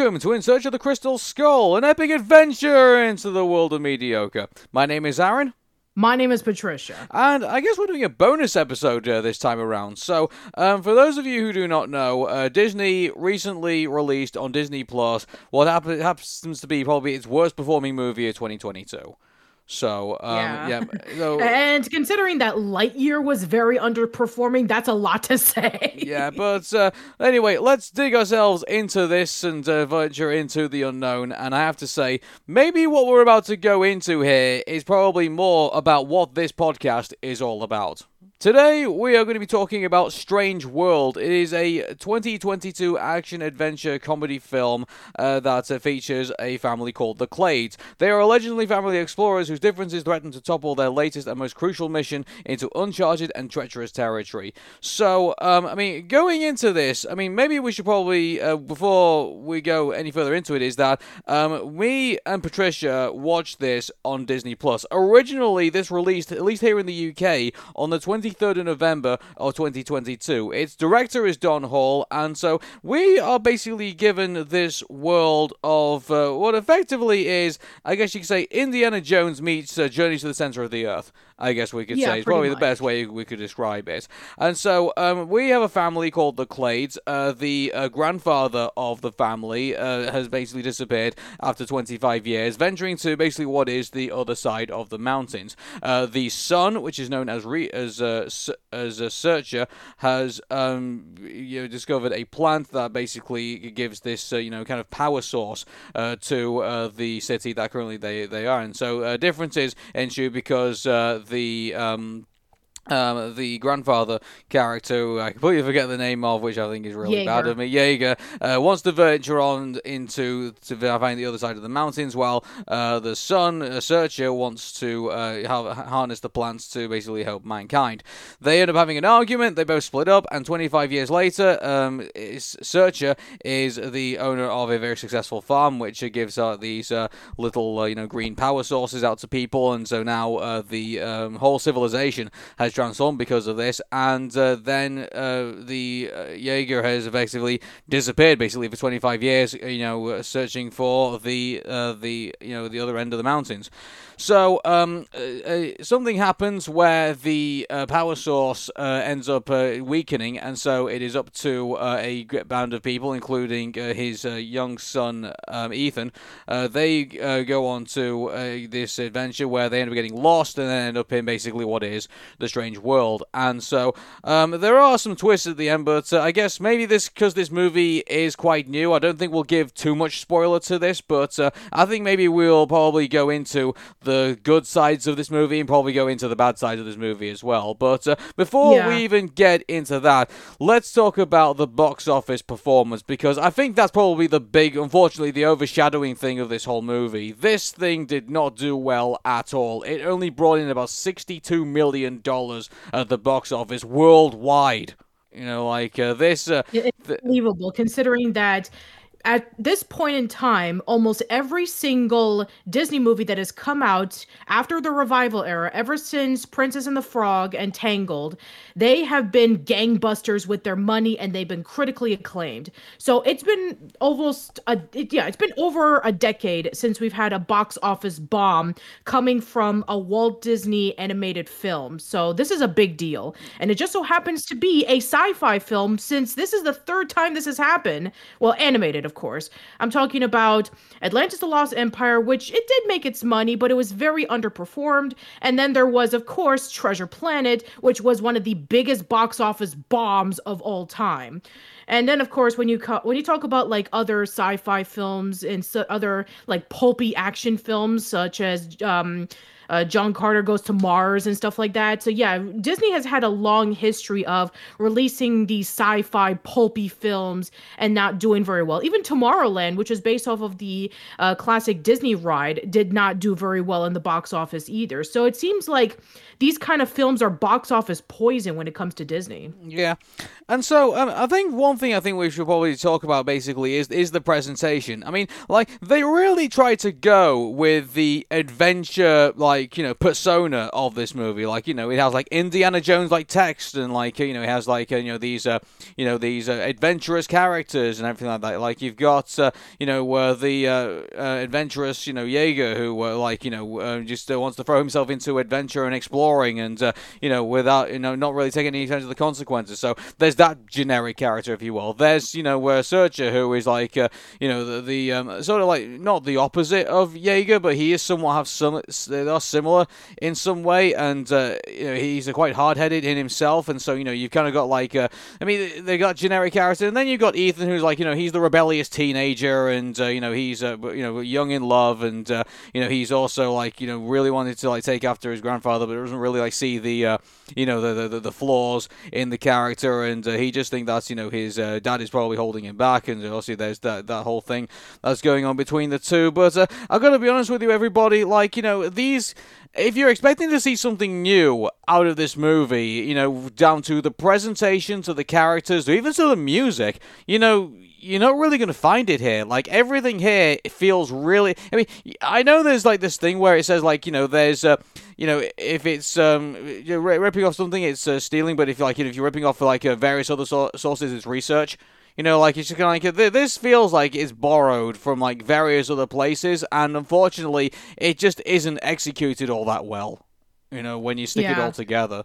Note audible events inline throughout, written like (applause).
welcome to In Search of the Crystal Skull, an epic adventure into the world of mediocre. My name is Aaron. My name is Patricia. And I guess we're doing a bonus episode uh, this time around. So, um, for those of you who do not know, uh, Disney recently released on Disney Plus what happen- happens to be probably its worst performing movie of 2022. So, um, yeah. yeah so, (laughs) and considering that Lightyear was very underperforming, that's a lot to (laughs) say. yeah, but uh, anyway, let's dig ourselves into this and uh, venture into the unknown. And I have to say, maybe what we're about to go into here is probably more about what this podcast is all about. Today, we are going to be talking about Strange World. It is a 2022 action adventure comedy film uh, that uh, features a family called the Clades. They are allegedly family explorers whose differences threaten to topple their latest and most crucial mission into uncharted and treacherous territory. So, um, I mean, going into this, I mean, maybe we should probably, uh, before we go any further into it, is that um, me and Patricia watched this on Disney Plus. Originally, this released, at least here in the UK, on the 20 23rd of November of 2022. Its director is Don Hall, and so we are basically given this world of uh, what effectively is, I guess you could say, Indiana Jones meets uh, Journey to the Center of the Earth. I guess we could yeah, say. It's probably much. the best way we could describe it. And so um, we have a family called the Clades. Uh, the uh, grandfather of the family uh, has basically disappeared after 25 years, venturing to basically what is the other side of the mountains. Uh, the son, which is known as re- as uh, as a searcher, has um, you know, discovered a plant that basically gives this uh, you know kind of power source to the city that currently they they are in. So differences ensue because the um, um, the grandfather character, I completely forget the name of, which I think is really Jaeger. bad of me. Jaeger uh, wants to venture on into to find the other side of the mountains, while uh, the son, a searcher, wants to uh, have, harness the plants to basically help mankind. They end up having an argument. They both split up, and 25 years later, um, searcher is the owner of a very successful farm, which gives out these uh, little, uh, you know, green power sources out to people, and so now uh, the um, whole civilization has transformed because of this, and uh, then uh, the uh, Jaeger has effectively disappeared basically for 25 years. You know, uh, searching for the uh, the you know the other end of the mountains. So um, uh, something happens where the power source ends up weakening, and so it is up to a band of people, including his young son um, Ethan. they go on to this adventure where they end up getting lost and then end up in basically what is the strange world. And so um, there are some twists at the end, but uh, I guess maybe this because this movie is quite new. I don't think we'll give too much spoiler to this, but uh, I think maybe we'll probably go into the good sides of this movie and probably go into the bad sides of this movie as well. But uh, before yeah. we even get into that, let's talk about the box office performance because I think that's probably the big, unfortunately, the overshadowing thing of this whole movie. This thing did not do well at all. It only brought in about $62 million at the box office worldwide. You know, like uh, this. Uh, it's unbelievable considering that at this point in time, almost every single Disney movie that has come out after the revival era, ever since Princess and the Frog and Tangled, they have been gangbusters with their money and they've been critically acclaimed. So it's been almost a it, yeah, it's been over a decade since we've had a box office bomb coming from a Walt Disney animated film. So this is a big deal. And it just so happens to be a sci-fi film since this is the third time this has happened. Well, animated of course. I'm talking about Atlantis the Lost Empire, which it did make its money, but it was very underperformed. And then there was, of course, Treasure Planet, which was one of the biggest box office bombs of all time. And then, of course, when you co- when you talk about like other sci-fi films and so other like pulpy action films, such as um, uh, John Carter goes to Mars and stuff like that. So yeah, Disney has had a long history of releasing these sci-fi pulpy films and not doing very well. Even Tomorrowland, which is based off of the uh, classic Disney ride, did not do very well in the box office either. So it seems like these kind of films are box office poison when it comes to Disney. Yeah, and so um, I think one thing I think we should probably talk about basically is is the presentation. I mean, like they really try to go with the adventure, like you know, persona of this movie. Like you know, it has like Indiana Jones like text and like you know, it has like uh, you know these uh, you know these uh, adventurous characters and everything like that. Like you've got uh, you know uh, the uh, uh, adventurous you know Jaeger who uh, like you know uh, just uh, wants to throw himself into adventure and exploring and uh, you know without you know not really taking any attention to the consequences. So there's that generic character, if you will. There's you know uh, Searcher who is like uh, you know the, the um, sort of like not the opposite of Jaeger, but he is somewhat have some they are similar in some way, and uh, you know he's quite hard headed in himself, and so you know you've kind of got like uh, I mean they got generic characters, and then you've got Ethan who's like you know he's the rebellious teenager, and uh, you know he's uh, you know young in love, and uh, you know he's also like you know really wanted to like take after his grandfather, but it doesn't really like see the uh, you know the, the the flaws in the character, and uh, he just think that's you know his uh, dad is probably holding him back, and obviously there's that that whole thing that's going on between the two. But uh, I gotta be honest with you, everybody, like you know these if you're expecting to see something new out of this movie, you know, down to the presentation, to the characters, even to the music, you know, you're not really going to find it here. Like everything here feels really. I mean, I know there's like this thing where it says like you know there's uh, you know if it's um you're ripping off something it's uh, stealing, but if like if you're ripping off like uh, various other so- sources it's research. You know, like it's just kind of like this feels like it's borrowed from like various other places, and unfortunately, it just isn't executed all that well. You know, when you stick yeah. it all together.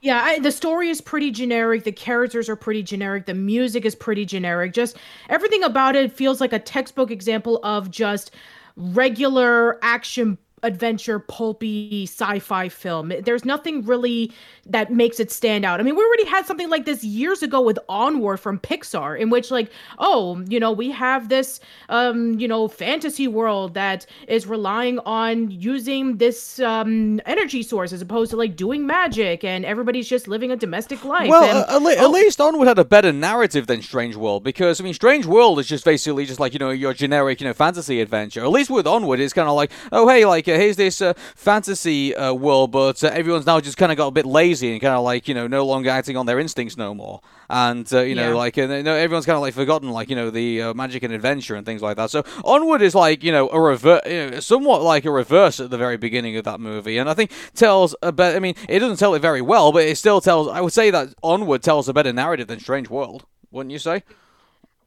Yeah, I, the story is pretty generic. The characters are pretty generic. The music is pretty generic. Just everything about it feels like a textbook example of just regular action adventure pulpy sci-fi film. There's nothing really that makes it stand out. I mean, we already had something like this years ago with Onward from Pixar in which like, oh, you know, we have this um, you know, fantasy world that is relying on using this um energy source as opposed to like doing magic and everybody's just living a domestic life. Well, and, uh, at, le- oh, at, least Onward had a better narrative than Strange World because I mean, Strange World is just basically just like, you know, your generic, you know, fantasy adventure. At least with Onward it's kind of like, oh, hey, like uh, here's this uh, fantasy uh, world, but uh, everyone's now just kind of got a bit lazy and kind of like you know no longer acting on their instincts no more, and uh, you know yeah. like you know, everyone's kind of like forgotten like you know the uh, magic and adventure and things like that. So onward is like you know a you know, somewhat like a reverse at the very beginning of that movie, and I think tells a better. I mean, it doesn't tell it very well, but it still tells. I would say that onward tells a better narrative than Strange World, wouldn't you say?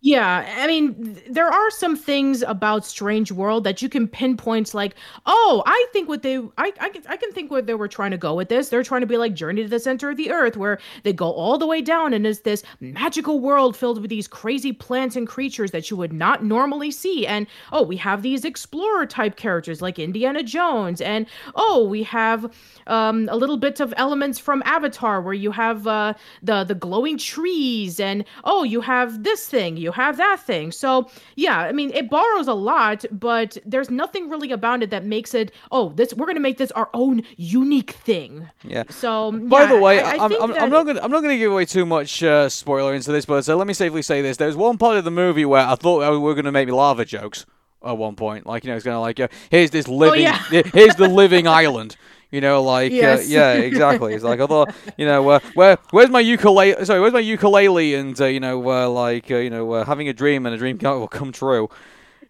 Yeah, I mean, there are some things about Strange World that you can pinpoint, like, oh, I think what they, I, I, can, I can think where they were trying to go with this. They're trying to be like Journey to the Center of the Earth, where they go all the way down, and it's this magical world filled with these crazy plants and creatures that you would not normally see. And oh, we have these explorer type characters like Indiana Jones, and oh, we have um, a little bit of elements from Avatar, where you have uh, the the glowing trees, and oh, you have this thing, you have that thing. So yeah, I mean, it borrows a lot, but there's nothing really about it that makes it. Oh, this we're gonna make this our own unique thing. Yeah. So by yeah, the way, I, am I'm, I'm, not gonna I'm not gonna give away too much uh, spoiler into this, but so let me safely say this: there's one part of the movie where I thought we were gonna make me lava jokes at one point. Like, you know, it's going to like, uh, here's this living, oh, yeah. (laughs) here's the living island. You know, like, uh, yes. uh, yeah, exactly. It's like, I thought, you know, uh, where, where's my ukulele? Sorry, where's my ukulele? And uh, you know, uh, like, you know, having a dream and a dream will come true.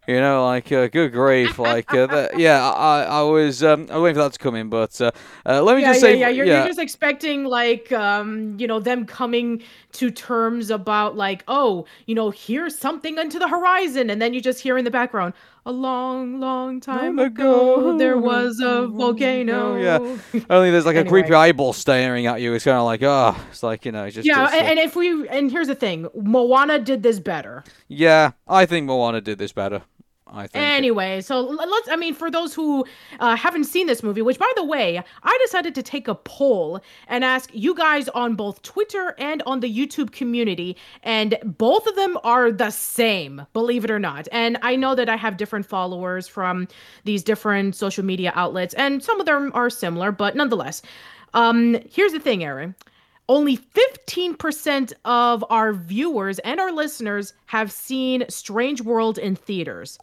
You know, like uh, good grief, like uh, that, (laughs) yeah. I, I was um, I was waiting for that to come in, but uh, uh let me yeah, just yeah, say, yeah, you're, yeah. you're just expecting like um, you know them coming to terms about like oh you know here's something into the horizon, and then you just hear in the background a long, long time ago, there was a volcano. (laughs) Yeah, (laughs) only there's like anyway. a creepy eyeball staring at you. It's kind of like, oh, it's like you know, just yeah. Just, and, uh and if we and here's the thing, Moana did this better. Yeah, I think Moana did this better. I think. Anyway, so let's. I mean, for those who uh, haven't seen this movie, which by the way, I decided to take a poll and ask you guys on both Twitter and on the YouTube community, and both of them are the same, believe it or not. And I know that I have different followers from these different social media outlets, and some of them are similar, but nonetheless. Um, here's the thing, Aaron only 15% of our viewers and our listeners have seen Strange World in theaters.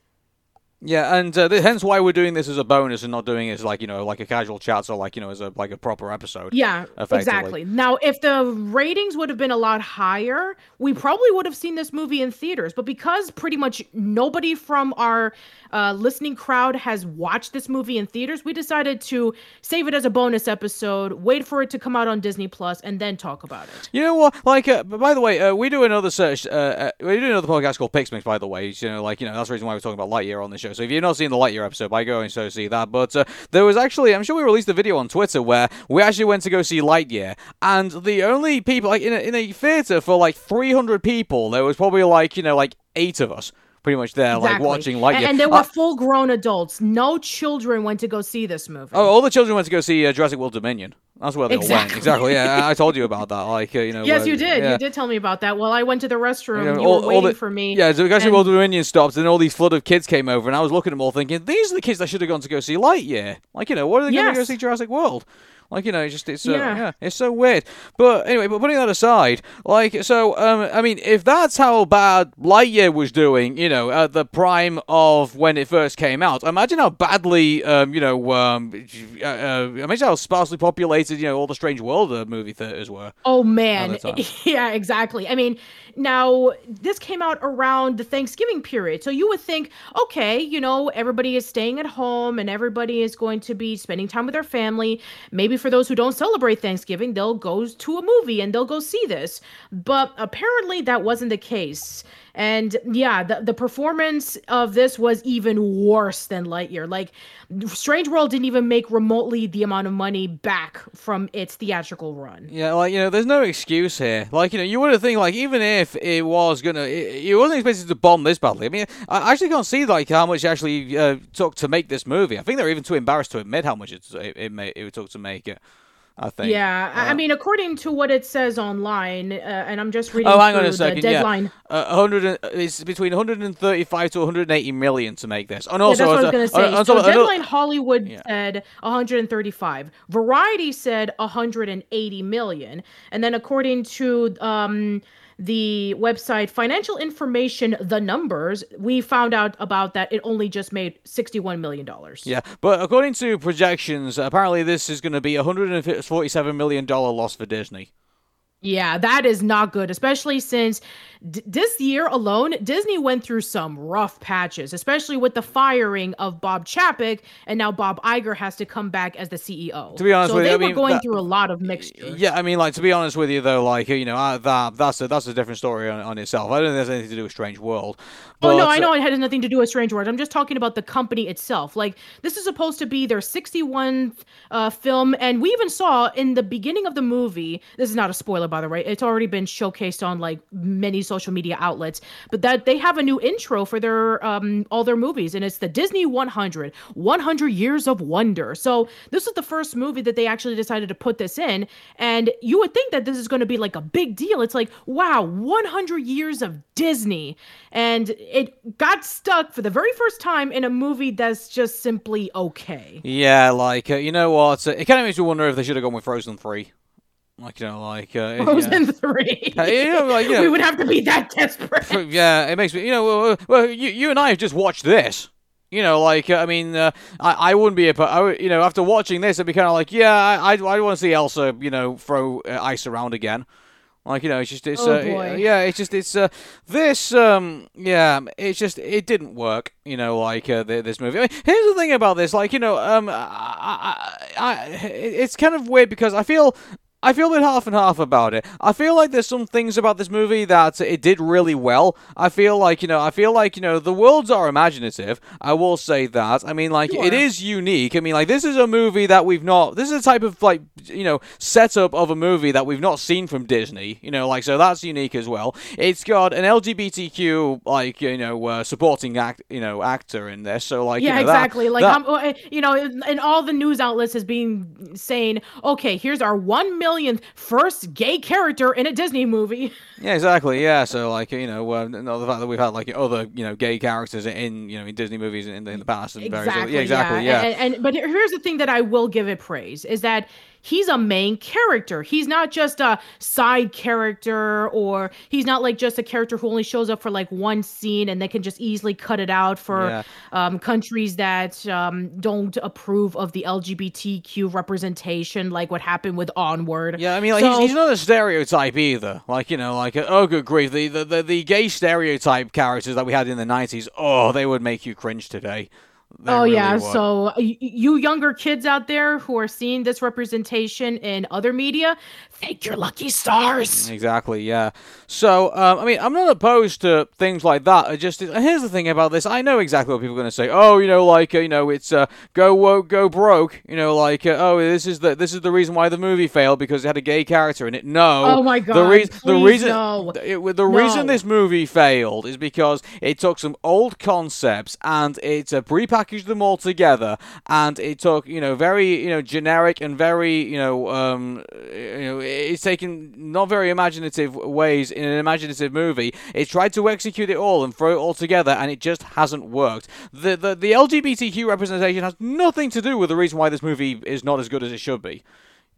Yeah, and uh, th- hence why we're doing this as a bonus and not doing it as like you know like a casual chat so like you know as a like a proper episode. Yeah, exactly. Now, if the ratings would have been a lot higher, we probably would have seen this movie in theaters. But because pretty much nobody from our uh, listening crowd has watched this movie in theaters, we decided to save it as a bonus episode, wait for it to come out on Disney Plus, and then talk about it. You know what? Like, uh, by the way, uh, we do another search. Uh, uh, we do another podcast called Pixmix. By the way, you know, like you know, that's the reason why we're talking about Lightyear on the show. So if you've not seen the Lightyear episode, by going so see that. But uh, there was actually, I'm sure we released a video on Twitter where we actually went to go see Lightyear, and the only people like in a, in a theater for like 300 people, there was probably like you know like eight of us pretty much there, Exactly. like watching Lightyear. And, and there were Uh, full grown adults. No children went to go see this movie. Oh, all the children went to go see uh, Jurassic World Dominion. That's where they all went. Exactly. Exactly. Yeah, I told you about that. Like, uh, you know. yes, uh, you did. yeah. You did tell me about that. Well, I went to the restroom. You know, all- were waiting the- for me. Yeah, so Jurassic and- World Dominion stopped, and all these flood of kids came over, and I was looking at them all thinking, these are the kids that should have gone to go see Lightyear. Like, you know, what are they going to go see Jurassic World? Like, you know, it's just, it's, uh, yeah. Yeah. it's so weird. But anyway, but putting that aside, like, so, um, I mean, if that's how bad Lightyear was doing, you know, at the prime of when it first came out, imagine how badly, um, you know, um, uh, uh, imagine how sparsely populated, you know, all the Strange World uh, movie theaters were. Oh man, At the time. (laughs) yeah, exactly. I mean, now this came out around the Thanksgiving period, so you would think, okay, you know, everybody is staying at home and everybody is going to be spending time with their family. Maybe for those who don't celebrate Thanksgiving, they'll go to a movie and they'll go see this. But apparently, that wasn't the case. And yeah, the, the performance of this was even worse than Lightyear. Like, Strange World didn't even make remotely the amount of money back from its theatrical run. Yeah, like you know, there's no excuse here. Like you know, you would have think like even if it was gonna, it, it wasn't expected to bomb this badly. I mean, I actually can't see like how much actually uh, took to make this movie. I think they're even too embarrassed to admit how much it it, it, it took to make it. I think. Yeah, I- I Uh, mean, according to what it says online, uh, and I'm just reading Oh, hang on a second. the deadline. Yeah, uh, 100. and- It's between 135 to 180 million to make this. And Yeah, also, that's what I was uh, gonna say. uh, so another- Deadline Hollywood Yeah. said 135. Variety said 180 million, and then according to um the website Financial Information, the numbers, we found out about that it only just made 61 million dollars. Yeah, but according to projections, apparently this is going to be a 147 million dollar loss for Disney. Yeah, that is not good, especially since d- this year alone, Disney went through some rough patches, especially with the firing of Bob Chapek, and now Bob Iger has to come back as the CEO. To be honest so with you, they were mean, going that- through a lot of mixture. Yeah, I mean, like to be honest with you, though, like you know, uh, that that's a that's a different story on, on itself. I don't think there's anything to do with Strange World. Oh no, but, I uh, know it has nothing to do with Strange World. I'm just talking about the company itself. Like this is supposed to be their 61th uh, film, and we even saw in the beginning of the movie. This is not a spoiler, by the way. It's already been showcased on like many social media outlets. But that they have a new intro for their um all their movies, and it's the Disney 100, 100 Years of Wonder. So this is the first movie that they actually decided to put this in, and you would think that this is going to be like a big deal. It's like wow, 100 years of Disney, and it got stuck for the very first time in a movie that's just simply okay. Yeah, like uh, you know what? It kind of makes me wonder if they should have gone with Frozen three. Like you know, like uh, yeah. Frozen three. Uh, you know, like, you know- we would have to be that desperate. (laughs) yeah, it makes me. You know, well, well you, you and I have just watched this. You know, like uh, I mean, uh, I I wouldn't be a, I would, you know, after watching this, I'd be kind of like, yeah, I I, I want to see Elsa, you know, throw uh, ice around again. Like you know, it's just it's Oh, uh, boy. yeah, it's just it's uh, this um yeah, it's just it didn't work. You know, like uh, the, this movie. I mean, here's the thing about this, like you know, um, I, I, I it's kind of weird because I feel I feel a bit half and half about it. I feel like there's some things about this movie that it did really well. I feel like, you know, I feel like, you know, the worlds are imaginative. I will say that. I mean, like, it Sure. is unique. I mean, like, this is a movie that we've not, this is a type of, like, you know, setup of a movie that we've not seen from Disney. You know, like, so that's unique as well. It's got an LGBTQ, like, you know, uh, supporting act, you know, actor in this. So, like, you yeah, know, that- exactly. like, that- uh, you know, and all the news outlets has been saying, okay, here's our one millionth first gay character in a Disney movie. (laughs) Yeah, exactly. Yeah, so like you know, uh, the fact that we've had like other you know gay characters in you know in Disney movies in, in the past and exactly. yeah, exactly. Yeah, And, and but here's the thing that I will give it praise is that he's a main character. He's not just a side character or he's not like just a character who only shows up for like one scene and they can just easily cut it out for Yeah. um, countries that um, don't approve of the LGBTQ representation, like what happened with Onward. Yeah, I mean, like, So- he's, he's not a stereotype either. Like, you know, like, oh, good grief, the, the, the, the gay stereotype characters that we had in the 90s, oh, they would make you cringe today. Oh really yeah, so you younger kids out there who are seeing this representation in other media, thank your lucky stars. Exactly, yeah. So, um, I mean, I'm not opposed to things like that. I just here's the thing about this. I know exactly what people are going to say. Oh, you know, like uh, you know, it's uh, go woke, go broke. You know, like uh, oh, this is the this is the reason why the movie failed because it had a gay character in it. No. Oh my god, The reason the reason no. it, the reason this movie failed is because it took some old concepts and it uh, prepackaged them all together, and it took you know very you know generic and very you know um you know it's taken not very imaginative ways in an imaginative movie. It tried to execute it all and throw it all together, and it just hasn't worked. The the the LGBTQ representation has nothing to do with the reason why this movie is not as good as it should be.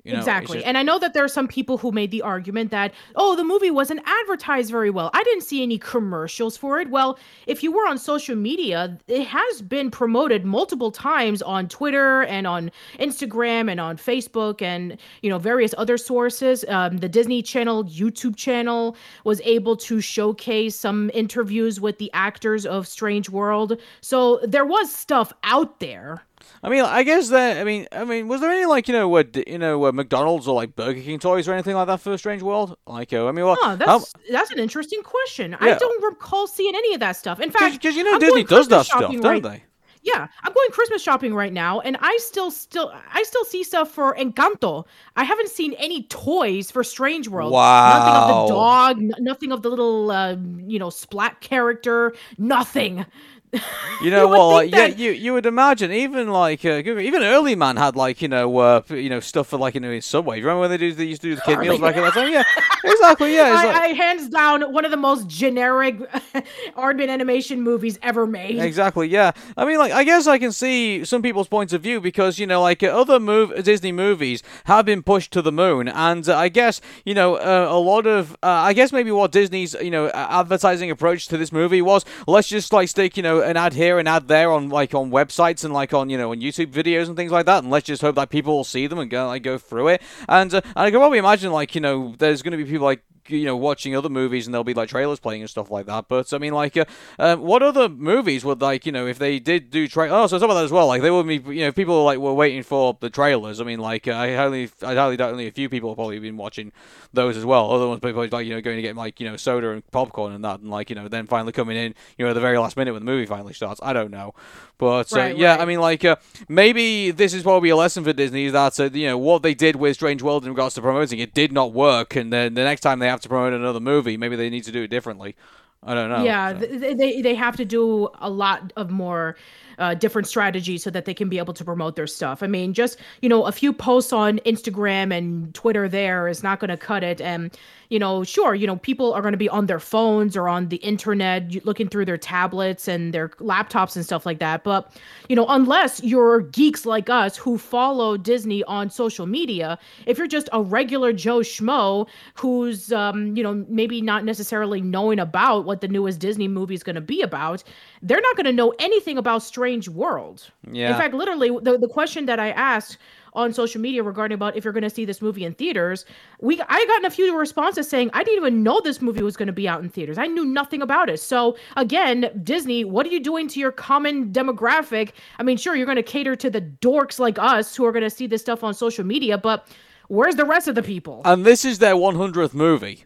You know, exactly. just- And I know that there are some people who made the argument that, oh, the movie wasn't advertised very well. I didn't see any commercials for it. Well, if you were on social media, it has been promoted multiple times on Twitter and on Instagram and on Facebook and, you know, various other sources. Um, the Disney Channel YouTube channel was able to showcase some interviews with the actors of Strange World. So there was stuff out there. I mean, I guess that. I mean, I mean, was there any like you know, d- you know, uh, McDonald's or like Burger King toys or anything like that for Strange World? Like, uh, I mean, well, Oh, that's that's an interesting question. I don't recall seeing any of that stuff. In fact, because you know I'm Disney does that stuff, shopping don't they? Yeah, I'm going Christmas shopping right now, and I still still I still see stuff for Encanto. I haven't seen any toys for Strange World. wow Nothing of the dog. n- nothing of the little uh, you know splat character. Nothing. (laughs) You know would what? Like, yeah, you you would imagine even like uh, even Early Man had like you know uh, you know stuff for like you know in Subway. Do you remember when they do they used to do the kid Early meals back in that time? Yeah, exactly. Yeah, it's I, like, I hands down one of the most generic (laughs) Aardman animation movies ever made. Exactly, yeah. I mean, like, I guess I can see some people's points of view because, you know, like, uh, other mov- Disney movies have been pushed to the moon. And uh, I guess, you know, uh, a lot of, uh, I guess maybe what Disney's, you know, advertising approach to this movie was let's just, like, stick, you know, an ad here, an ad there on, like, on websites and, like, on, you know, on YouTube videos and things like that. And let's just hope that people will see them and go, like, go through it. And, uh, and I can probably imagine, like, you know, there's going to be people like, you know watching other movies and there'll be like trailers playing and stuff like that but i mean like uh, um, what other movies would like you know if they did do tra- oh so some of that as well like they would be you know people like were waiting for the trailers. I mean like uh, i only i highly doubt only a few people have probably been watching those as well. Other ones people like you know going to get like you know soda and popcorn and that and like you know then finally coming in you know at the very last minute when the movie finally starts. I don't know. But uh, Right, yeah right. i mean like uh, maybe this is probably a lesson for disney that uh, you know what they did with strange world in regards to promoting it did not work and then the next time they have to promote another movie. Maybe they need to do it differently. I don't know. Yeah, so. they they have to do a lot of more uh, different strategies so that they can be able to promote their stuff. I mean, just you know, a few posts on Instagram and Twitter there is not going to cut it. And you know, sure, you know, people are going to be on their phones or on the internet looking through their tablets and their laptops and stuff like that. But you know, unless you're geeks like us who follow Disney on social media, if you're just a regular Joe Schmo who's um, you know, maybe not necessarily knowing about what the newest Disney movie is going to be about, they're not going to know anything about Strange World. Yeah. In fact, literally, the, the question that I asked on social media regarding about if you're going to see this movie in theaters, we I gotten a few responses saying I didn't even know this movie was going to be out in theaters. I knew nothing about it. So again, Disney, what are you doing to your common demographic? I mean, sure, you're going to cater to the dorks like us who are going to see this stuff on social media, but where's the rest of the people? and this is their 100th movie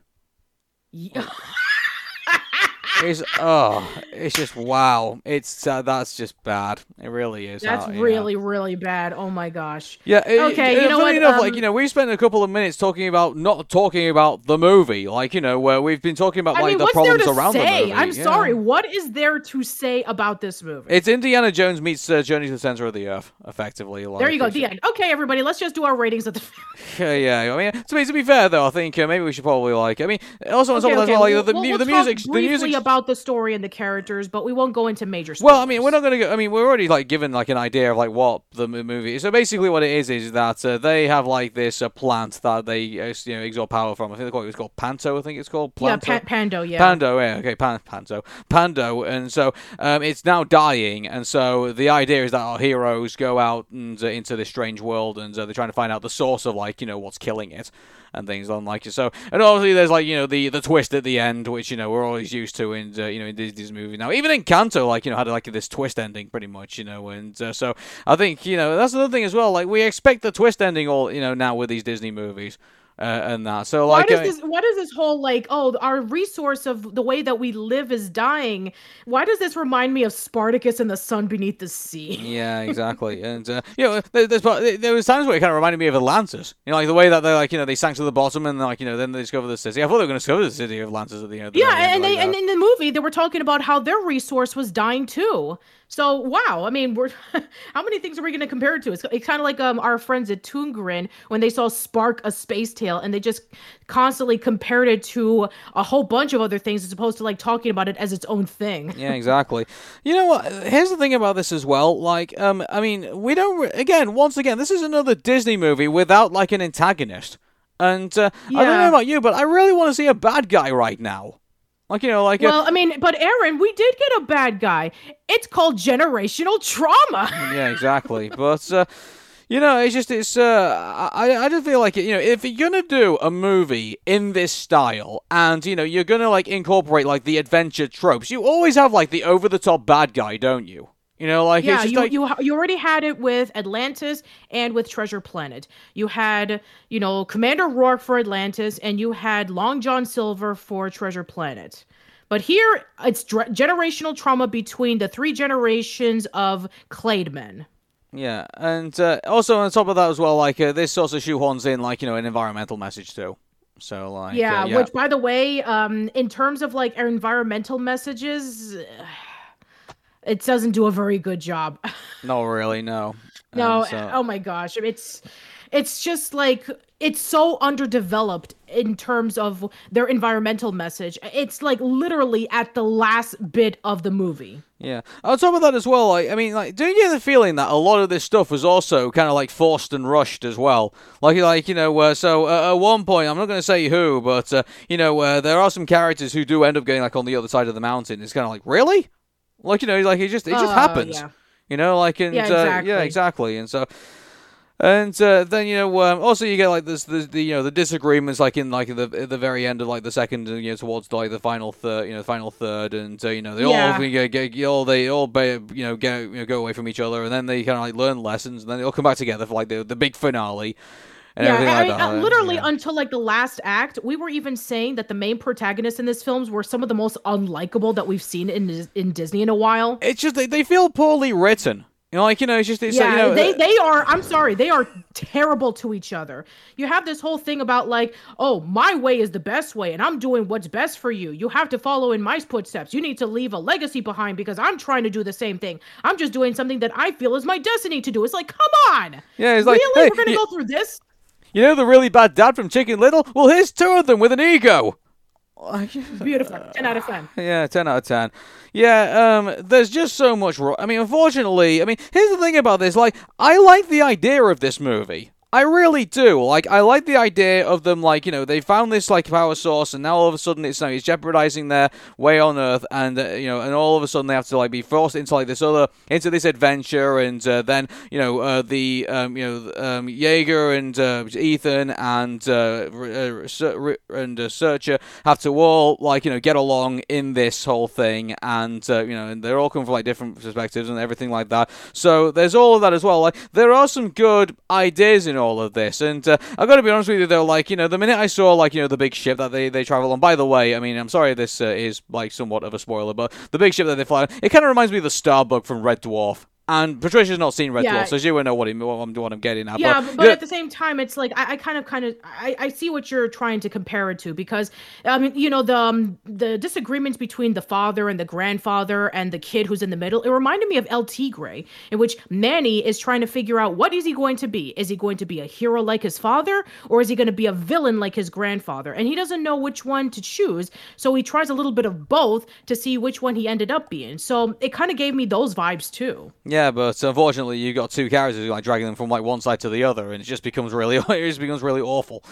Yeah. (laughs) it's oh it's just wow it's uh, that's just bad it really is That's yeah. really, really bad. Oh my gosh. Yeah. it- Okay, it- you know what, Enough, like um, you know, we spent a couple of minutes talking about not talking about the movie, like you know, where we've been talking about I like mean, the problems around the movie. I'm Yeah. sorry. What is there to say about this movie? It's Indiana Jones meets uh, Journey to the Center of the Earth, effectively. Like, there you go. The end. Okay, everybody, let's just do our ratings of the. (laughs) Yeah, yeah. I mean, to be to be fair though, I think uh, maybe we should probably like. I mean, also on top of that, as okay, well, like we'll- the, the, we'll- the the music. about about the story and the characters, but we won't go into major. Spoilers. Well, I mean, we're not going to go. I mean, we're already like given like an idea of like what the movie is. So basically, what it is is that uh, they have like this uh, plant that they uh, you know exalt power from. I think it, it's called Panto. I think it's called Planto. Yeah, pa- Pando. Yeah. Pando. Yeah. Okay. Pan- Panto. Pando. And so um, it's now dying. And so the idea is that our heroes go out and uh, into this strange world, and uh, they're trying to find out the source of like you know what's killing it and things on like so. And obviously, there's like you know the the twist at the end, which you know we're always used to in uh, you know in Disney's movies now. Even Encanto, like you know, had like this twist ending pretty much, you know. And uh, so I think you know that's another thing as well. Like we expect the twist ending all you know now with these Disney movies uh, and that. So like, why does uh, this? Why does this whole like, oh, our resource of the way that we live is dying? Why does this remind me of Spartakus and the sun beneath the sea? Yeah, (laughs) exactly. and uh, you know, there, there was times where it kind of reminded me of Atlantis. You know, like the way that they like, you know, they sank to the bottom and like, you know, then they discover the city. I thought they were going to discover the city of Atlantis at the end. yeah, and they and in the movie they were talking about how their resource was dying too. So wow, I mean, we're (laughs) how many things are we going to compare it to? It's, it's kind of like um our friends at Toongrin when they saw Spark a Space Tail and they just constantly compared it to a whole bunch of other things as opposed to like talking about it as its own thing. yeah, exactly. You know what? Here's the thing about this as well. Like, um, I mean, we don't. Again, once again, this is another Disney movie without like an antagonist. And uh, yeah. I don't know about you, but I really want to see a bad guy right now. Like you know, like well, I mean, but Aaron, we did get a bad guy. It's called generational trauma. (laughs) yeah, exactly. but uh, you know, it's just it's. Uh, I I just feel like you know, if you're gonna do a movie in this style, and you know, you're gonna like incorporate like the adventure tropes, you always have like the over the top bad guy, don't you? You know, like yeah, you, like... you you already had it with Atlantis and with Treasure Planet. You had you know Commander Rourke for Atlantis, and you had Long John Silver for Treasure Planet. But here, it's dr- generational trauma between the three generations of Clademen. Yeah, and uh, also on top of that as well, like uh, this also shoehorns in like you know an environmental message too. So like yeah, uh, yeah. which by the way, um, in terms of like environmental messages it doesn't do a very good job. (laughs) no, really, no. No, so... oh my gosh, it's it's just like it's so underdeveloped in terms of their environmental message. It's like literally at the last bit of the movie. Yeah. On top of that as well, like, I mean, like, do you get the feeling that a lot of this stuff was also kind of like forced and rushed as well? Like, like you know, uh, so uh, at one point, I'm not going to say who, but uh, you know, uh, there are some characters who do end up getting like on the other side of the mountain. It's kind of like, really? Like you know, like it just it just uh, happens. Yeah. You know, like and yeah, exactly. Uh, yeah, exactly. And so and uh, then you know, um, also you get like this, the, the you know the disagreements like in like the the very end of like the second, you know, towards like the final third, you know, the final third, and uh, you know they yeah. all get, get all they all you know go you know go away from each other, and then they kind of like learn lessons, and then they all come back together for like the the big finale and yeah, everything I, like that. Uh, literally yeah. until like the last act, we were even saying that the main protagonists in this films were some of the most unlikable that we've seen in in Disney in a while. It's just they, they feel poorly written. You know, like you know, it's just it's yeah. Like, you know, they uh, they are. I'm sorry, they are terrible to each other. You have this whole thing about like, oh, my way is the best way, and I'm doing what's best for you. You have to follow in my footsteps. You need to leave a legacy behind because I'm trying to do the same thing. I'm just doing something that I feel is my destiny to do. It's like, come on. Yeah, it's like, really, hey, we're gonna go through this. You know the really bad dad from Chicken Little? Well, here's two of them with an ego. (laughs) Beautiful. 10 out of 10. Yeah, 10 out of 10. Yeah, um, there's just so much. Ro- I mean, unfortunately, I mean, here's the thing about this. Like, I like the idea of this movie. I really do. Like, I like the idea of them, like, you know, they found this, like, power source, and now all of a sudden it's, know, it's jeopardizing their way on Earth, and, uh, you know, and all of a sudden they have to, like, be forced into, like, this other, into this adventure, and uh, then, you know, uh, the, um, you know, um, Jaeger and uh, Ethan and, uh, uh, and Searcher have to all, like, you know, get along in this whole thing, and, you know, and they're all coming from, like, different perspectives and everything like that. So there's all of that as well. Like, there are some good ideas in all of this. And uh, I've got to be honest with you, though, like, you know, the minute I saw, like, you know, the big ship that they, they travel on, by the way, I mean, I'm sorry this uh, is, like, somewhat of a spoiler, but the big ship that they fly on, it kind of reminds me of the Starbug from Red Dwarf. And Patricia's not seen Red Yeah. Dwarf, so she won't know what, he, what, I'm, what I'm getting at. yeah, but, but, at the same time, it's like I, I kind of, kind of, I, I see what you're trying to compare it to because, I mean, you know, the um, the disagreements between the father and the grandfather and the kid who's in the middle. It reminded me of El Tigre, in which Manny is trying to figure out what is he going to be. Is he going to be a hero like his father, or is he going to be a villain like his grandfather? And he doesn't know which one to choose, so he tries a little bit of both to see which one he ended up being. So it kind of gave me those vibes too. Yeah, but unfortunately, you've got two characters like dragging them from like one side to the other, and it just becomes really, (laughs) it just becomes really awful.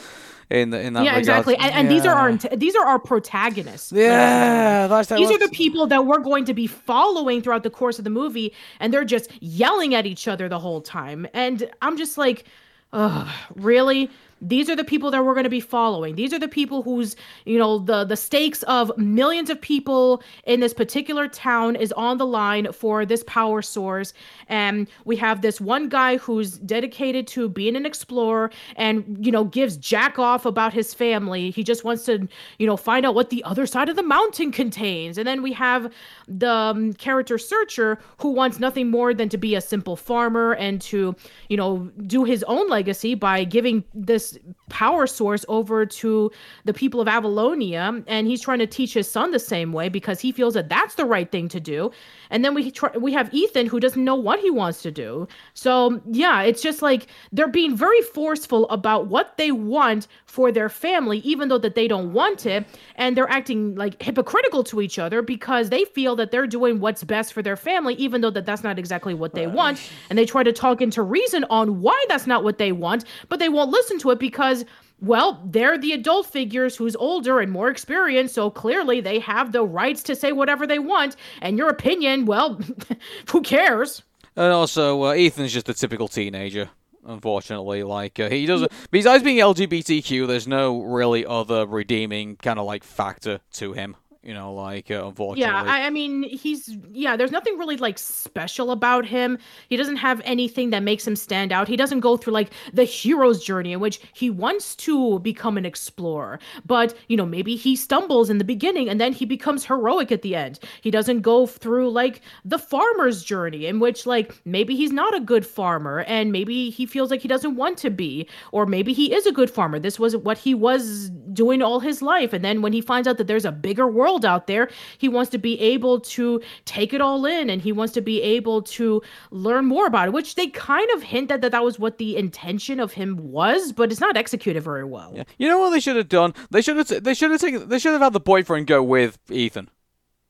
In the, in that yeah, regard. exactly. And, and these are our these are our protagonists. Yeah, that's These are the people that we're going to be following throughout the course of the movie, and they're just yelling at each other the whole time. And I'm just like, ugh, really? These are the people that we're going to be following. These are the people whose, you know, the the stakes of millions of people in this particular town is on the line for this power source. And we have this one guy who's dedicated to being an explorer and, you know, gives jack off about his family. He just wants to, you know, find out what the other side of the mountain contains. And then we have the um, character searcher who wants nothing more than to be a simple farmer and to, you know, do his own legacy by giving this power source over to the people of Avalonia. And he's trying to teach his son the same way because he feels that that's the right thing to do. And then we try, we have Ethan who doesn't know what he wants to do. So yeah, it's just like they're being very forceful about what they want for their family, even though that they don't want it, and they're acting like hypocritical to each other because they feel that they're doing what's best for their family, even though that that's not exactly what they want. And they try to talk into reason on why that's not what they want, but they won't listen to it because well, they're the adult figures who's older and more experienced, so clearly they have the rights to say whatever they want. And your opinion, well, (laughs) who cares? And also, uh, Ethan's just a typical teenager. Unfortunately, like uh, he doesn't. Besides being LGBTQ, there's no really other redeeming kind of like factor to him. You know, like uh, unfortunately. Yeah, I, I mean, he's yeah. There's nothing really like special about him. He doesn't have anything that makes him stand out. He doesn't go through like the hero's journey in which he wants to become an explorer, but you know maybe he stumbles in the beginning and then he becomes heroic at the end. He doesn't go through like the farmer's journey in which like maybe he's not a good farmer and maybe he feels like he doesn't want to be, or maybe he is a good farmer. This was what he was doing all his life, and then when he finds out that there's a bigger world out there, he wants to be able to take it all in and he wants to be able to learn more about it, which they kind of hinted that that was what the intention of him was, but it's not executed very well. Yeah. You know what they should have done? They should have. They should have taken. They should have had the boyfriend go with Ethan.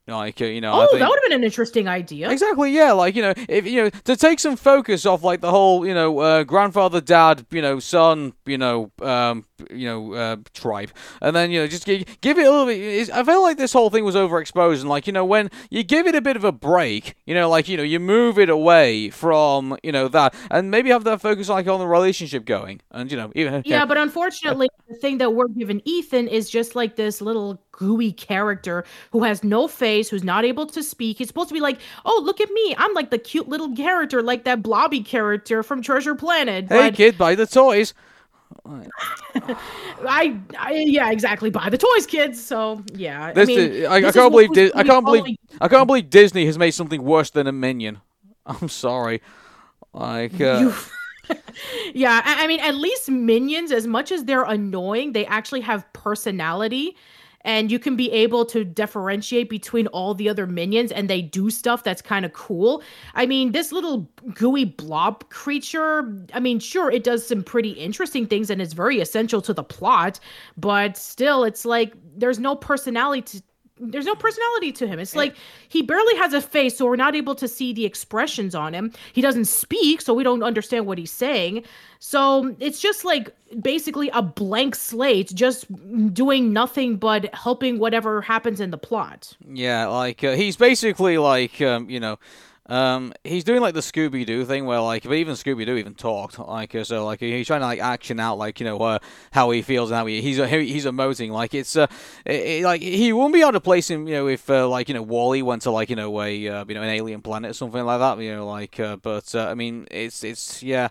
Like uh, you know. I Oh, think- that would have been an interesting idea. Exactly, yeah. Like you know, if you know, to take some focus off like the whole, you know, uh, grandfather, dad, you know, son, you know, um, you know, uh, tribe, and then you know, just give, give it a little bit. it's- I feel like this whole thing was overexposed, and like you know, when you give it a bit of a break, you know, like you know, you move it away from you know that, and maybe have that focus like on the relationship going, and you know, even Yeah, but unfortunately, the thing that we're giving Ethan is just like this little gooey character who has no face, who's not able to speak. He's supposed to be like, oh, look at me. I'm like the cute little character, like that blobby character from Treasure Planet. hey But kid, buy the toys. (laughs) I, I, yeah, exactly. Buy the toys, kids. So, yeah. This, I mean, I, I can't believe Dis- I can't believe I can't believe Disney has made something worse than a minion. (laughs) I'm sorry. Like uh, (laughs) yeah, I, I mean, at least minions, as much as they're annoying, they actually have personality. And you can be able to differentiate between all the other minions, and they do stuff that's kind of cool. I mean, this little gooey blob creature, I mean, sure, it does some pretty interesting things and it's very essential to the plot, but still, it's like there's no personality to, there's no personality to him. It's like he barely has a face, so we're not able to see the expressions on him. He doesn't speak, so we don't understand what he's saying. So it's just like basically a blank slate, just doing nothing but helping whatever happens in the plot. Yeah, like uh, he's basically like um, you know, um, he's doing like the Scooby Doo thing where like, but even Scooby Doo even talked like uh, so like he's trying to like action out like you know uh, how he feels and how he he's uh, he's emoting like it's uh it- like he wouldn't be able to place him you know if uh, like you know WALL-E went to like you know a uh, you know an alien planet or something like that you know like uh, but uh, I mean it's it's yeah.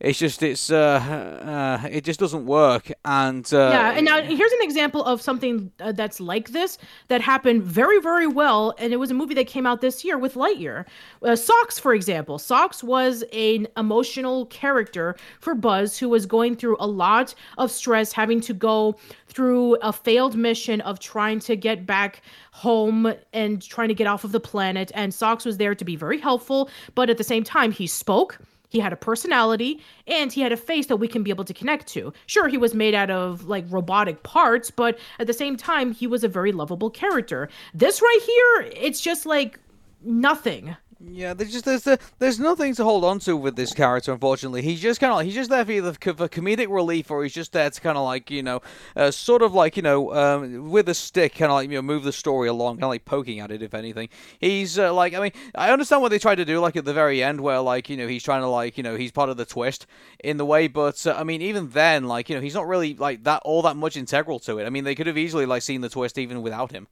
It's just it's uh, uh it just doesn't work. And uh, yeah, and now here's an example of something uh, that's like this that happened very very well, and it was a movie that came out this year with Lightyear. Uh, Socks, for example, Socks was an emotional character for Buzz who was going through a lot of stress, having to go through a failed mission of trying to get back home and trying to get off of the planet. And Socks was there to be very helpful, but at the same time, he spoke. He had a personality and he had a face that we can be able to connect to. Sure, he was made out of like robotic parts, but at the same time, he was a very lovable character. This right here, it's just like nothing. Yeah, there's just there's there's nothing to hold on to with this character. Unfortunately, he's just kind of he's just there for either for comedic relief or he's just there to kind of like you know, uh, sort of like you know, um, with a stick, kind of like you know, move the story along, kind of like poking at it. If anything, he's uh, like I mean, I understand what they tried to do, like at the very end, where like you know he's trying to like you know he's part of the twist in the way, but uh, I mean even then, like you know he's not really like that all that much integral to it. I mean they could have easily like seen the twist even without him.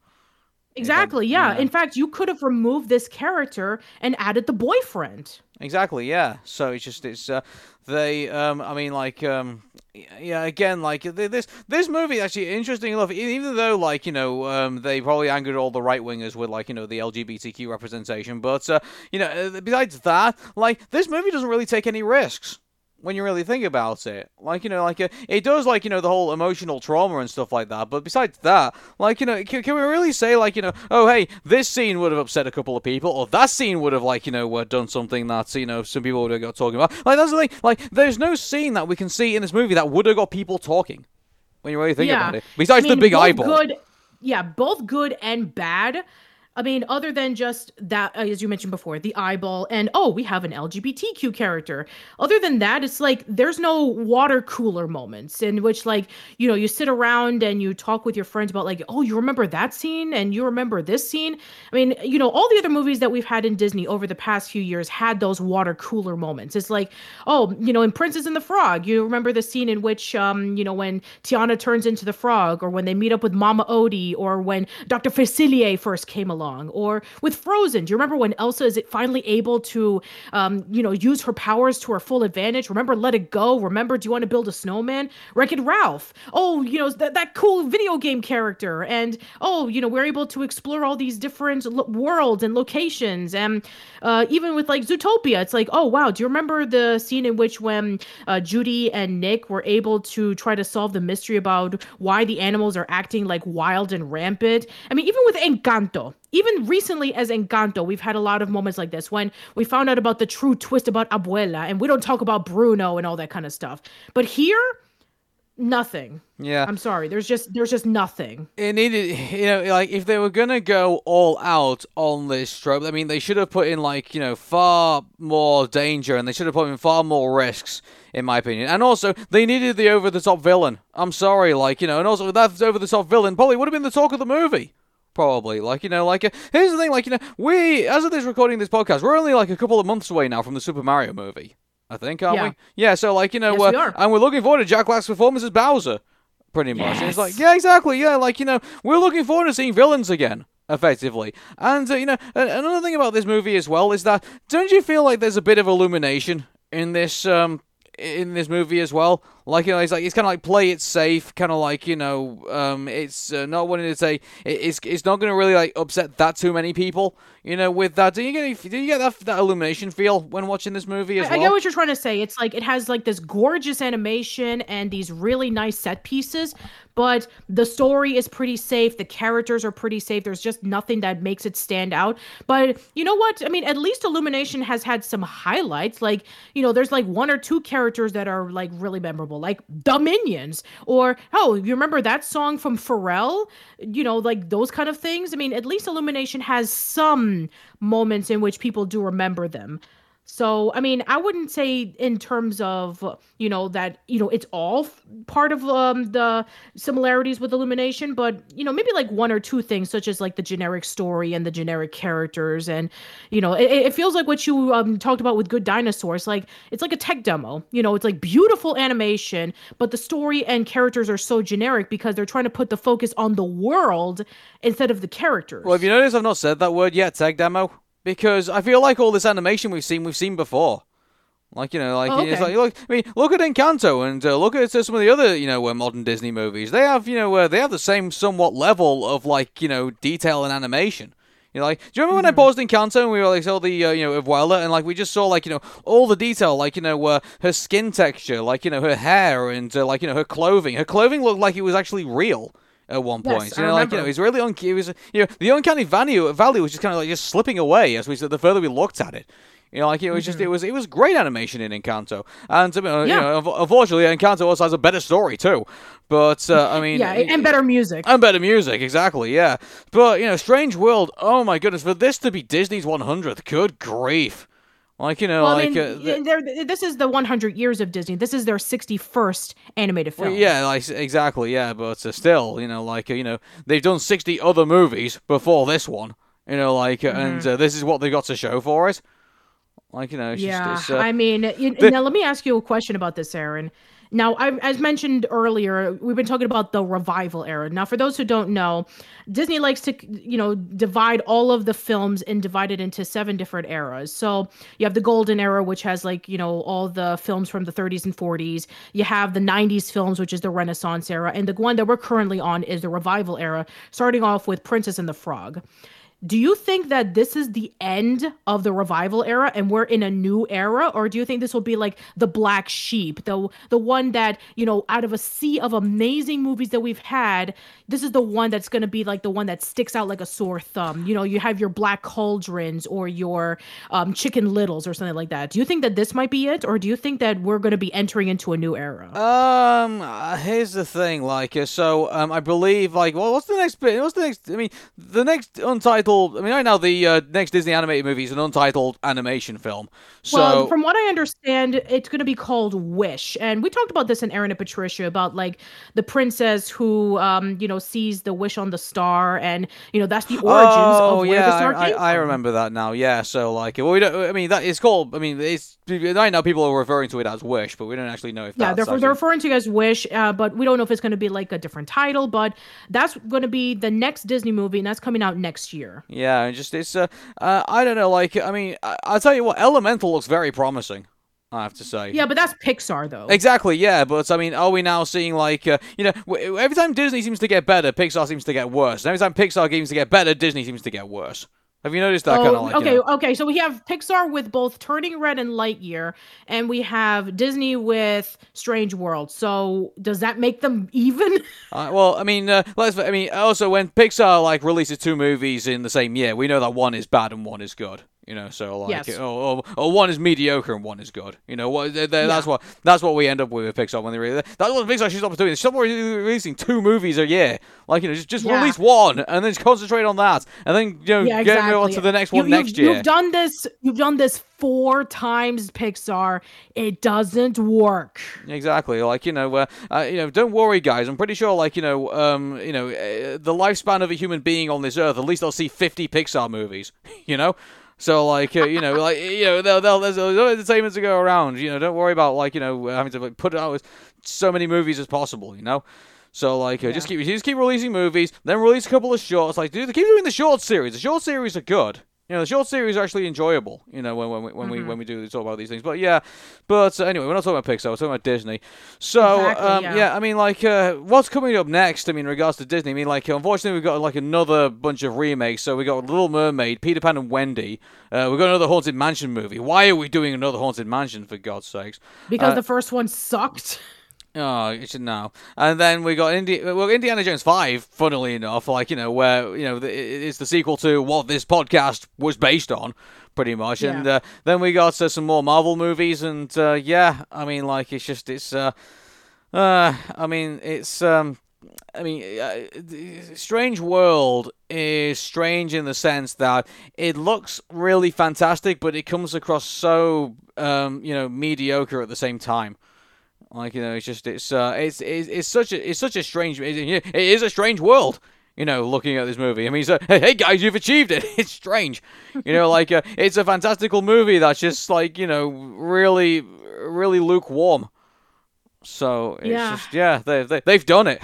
Exactly. Yeah. yeah. In fact, you could have removed this character and added the boyfriend. Exactly. Yeah. So it's just it's uh, they um I mean like um yeah again like this this movie actually interesting enough even though like you know um they probably angered all the right wingers with like you know the LGBTQ representation but uh, you know uh, besides that like this movie doesn't really take any risks when you really think about it. Like, you know, like, uh, it does, like, you know, the whole emotional trauma and stuff like that. But besides that, like, you know, can, can we really say, like, you know, oh, hey, this scene would have upset a couple of people, or that scene would have, like, you know, uh, done something that, you know, some people would have got talking about. Like, that's the thing. Like, there's no scene that we can see in this movie that would have got people talking when you really think yeah. about it. Besides I mean, the big eyeball. Good, yeah, both good and bad. I mean, other than just that, uh, as you mentioned before, the eyeball, and oh, we have an LGBTQ character. Other than that, it's like there's no water cooler moments in which, like, you know, you sit around and you talk with your friends about, like, oh, you remember that scene and you remember this scene. I mean, you know, all the other movies that we've had in Disney over the past few years had those water cooler moments. It's like, oh, you know, in Princess and the Frog, you remember the scene in which, um, you know, when Tiana turns into the frog, or when they meet up with Mama Odie, or when Dr. Facilier first came along along. Or with Frozen, do you remember when Elsa is finally able to, um, you know, use her powers to her full advantage? Remember Let It Go? Remember Do You Want to Build a Snowman? Wreck It Ralph. Oh, you know, that, that cool video game character. And, oh, you know, we're able to explore all these different lo- worlds and locations. And uh, even with like Zootopia, it's like, oh, wow, do you remember the scene in which when uh, Judy and Nick were able to try to solve the mystery about why the animals are acting like wild and rampant? I mean, even with Encanto, even recently as Encanto, we've had a lot of moments like this when we found out about the true twist about Abuela and we don't talk about Bruno and all that kind of stuff. But here, nothing. Yeah. I'm sorry. There's just there's just nothing. It needed you know, like if they were gonna go all out on this trope, I mean they should have put in like, you know, far more danger and they should have put in far more risks, in my opinion. And also they needed the over the top villain. I'm sorry, like, you know, and also that over the top villain probably would have been the talk of the movie probably. Like, you know, like, uh, here's the thing, like, you know, we, as of this recording this podcast, we're only like a couple of months away now from the Super Mario movie. I think, aren't yeah. we? Yeah, so, like, you know, yes, uh, we are. and we're looking forward to Jack Black's performance as Bowser, pretty much. Yes. And it's like, yeah, exactly, yeah, like, you know, we're looking forward to seeing villains again effectively. And uh, you know, another thing about this movie as well is that don't you feel like there's a bit of illumination in this um in this movie as well? Like you know, it's like it's kind of like play it safe, kind of like you know, um, it's uh, not wanting to say it's it's not going to really like upset that too many people. You know, with that, do you get do you get that that illumination feel when watching this movie as I, well? I get what you're trying to say. It's like it has like this gorgeous animation and these really nice set pieces, but the story is pretty safe. The characters are pretty safe. There's just nothing that makes it stand out. But you know what? I mean, at least Illumination has had some highlights. Like you know, there's like one or two characters that are like really memorable like the Minions, or oh, you remember that song from Pharrell? You know, like those kind of things. I mean, at least Illumination has some moments in which people do remember them. So, I mean, I wouldn't say in terms of, you know, that, you know, it's all part of um, the similarities with Illumination, but, you know, maybe like one or two things, such as like the generic story and the generic characters. And, you know, it, it feels like what you um, talked about with Good Dinosaurs. Like, it's like a tech demo. You know, it's like beautiful animation, but the story and characters are so generic because they're trying to put the focus on the world instead of the characters. Well, have you noticed I've not said that word yet, tech demo? Because I feel like all this animation we've seen, we've seen before. Like you know, like Oh, it's like look. I mean, look at Encanto and uh, look at uh, some of the other you know uh, modern Disney movies. They have you know uh, they have the same somewhat level of like you know detail and animation. You know, like, do you remember when I paused Encanto and we were like saw the uh, you know Abuela and like we just saw like you know all the detail, like you know uh, her skin texture, like you know her hair and uh, like you know her clothing. Her clothing looked like it was actually real at one Yes, point. I you know, like you know, it's really un- it was you know the uncanny value value was just kind of like just slipping away as we the further we looked at it. You know, like it was just it was it was great animation in Encanto, and uh, you Mm-hmm. Yeah. know, unfortunately, Encanto also has a better story too. But uh, I mean, Yeah, and better music. and better music, exactly, yeah. But you know, Strange World. Oh my goodness, for this to be Disney's 100th, good grief! Like you know, well, like I mean, uh, the- this is the 100 years of Disney. This is their 61st animated film. Well, yeah, like exactly, yeah. But uh, still, you know, like uh, you know, they've done sixty other movies before this one. You know, like, uh, and Mm-hmm. uh, this is what they got to show for it. Like, you know, it's Yeah, just, uh, I mean, you, the- now let me ask you a question about this, Aaron. Now, I, as mentioned earlier, we've been talking about the revival era. Now, for those who don't know, Disney likes to, you know, divide all of the films and divide it into seven different eras. So you have the golden era, which has like, you know, all the films from the 30s and 40s. You have the 90s films, which is the Renaissance era, and the one that we're currently on is the revival era, starting off with Princess and the Frog. Do you think that this is the end of the revival era and we're in a new era? Or do you think this will be like the black sheep, the the one that, you know, out of a sea of amazing movies that we've had, this is the one that's going to be like the one that sticks out like a sore thumb. You know, you have your black cauldrons or your um, chicken littles or something like that. Do you think that this might be it or do you think that we're going to be entering into a new era? Um, uh, here's the thing, like, so, um, I believe, like, well, what's the next bit? What's the next? I mean, the next untitled. I mean, right now the uh, next Disney animated movie is an untitled animation film. So, well, from what I understand, it's going to be called Wish, and we talked about this in Aaron and Patricia about like the princess who, um, you know, sees the wish on the star, and you know that's the origins oh of where yeah, the star I, came I, I remember that now. Yeah, so like, well, we don't. I mean, that it's called. I mean, it's right now people are referring to it as Wish, but we don't actually know if Yeah, that's they're, they're referring to it as Wish, uh, but we don't know if it's going to be like a different title. But that's going to be the next Disney movie, and that's coming out next year. Yeah, and just it's. Uh, uh, I don't know. Like, I mean, I, I'll tell you what. Elemental looks very promising. I have to say. Yeah, but that's Pixar though. Exactly, yeah, but I mean, are we now seeing like, uh, you know, w- every time Disney seems to get better, Pixar seems to get worse. And every time Pixar seems to get better, Disney seems to get worse. Have you noticed that Oh, kind of like? you okay, know- okay. So we have Pixar with both Turning Red and Lightyear, and we have Disney with Strange World. So does that make them (laughs) even? Uh, well, I mean, uh, let's. I mean, also when Pixar like releases two movies in the same year, we know that one is bad and one is good. You know, so like, Yes. or, or, or one is mediocre and one is good. You know, what they- they- that's what that's what we end up with with Pixar when they really. That's what Pixar should stop doing. Stop releasing two movies a year. Like you know, just just Yeah. release one and then just concentrate on that, and then you know Yeah, get exactly. on to the next You- one you've- next year. You've done this. You've done this four times, Pixar. It doesn't work. Exactly. Like you know, uh, uh, you know, don't worry, guys. I'm pretty sure, like you know, um, you know, uh, the lifespan of a human being on this earth, at least I'll see 50 Pixar movies. (laughs) You know. So like uh, you know (laughs) like you know they'll, they'll, there's a entertainment to go around you know don't worry about like you know having to like, put out as so many movies as possible you know? So like uh, just keep just keep releasing movies then release a couple of shorts like do keep doing the short series the short series are good you know the short series are actually enjoyable you know when when we when we Mm-hmm. when we do talk about these things. But yeah but uh, anyway we're not talking about Pixar we're talking about Disney. So Exactly, um, yeah. yeah I mean like uh, what's coming up next I mean in regards to Disney? I mean like unfortunately we've got like another bunch of remakes. So we got Little Mermaid Peter Pan and Wendy. Uh, we've got another Haunted Mansion movie. Why are we doing another Haunted Mansion for God's sakes? Because Uh, the first one sucked. (laughs) Oh, you should know. And then we got Indi- well, Indiana Jones Five. Funnily enough, like you know, where you know it's the sequel to what this podcast was based on, pretty much. And uh, then we got uh, some more Marvel movies, and uh, yeah, I mean, like it's just it's. Uh, uh, I mean, it's um. I mean, uh, Strange World is strange in the sense that it looks really fantastic, but it comes across so, um, you know, mediocre at the same time. Like you know, it's just it's uh, it's it's, it's such a it's such a strange it is a strange world. You know, looking at this movie. I mean, so, hey, (laughs) hey guys, you've achieved it. (laughs) It's strange. You know, like uh, (laughs) it's a fantastical movie that's just like you know really really lukewarm. So it's Yeah. just yeah, they they they've done it.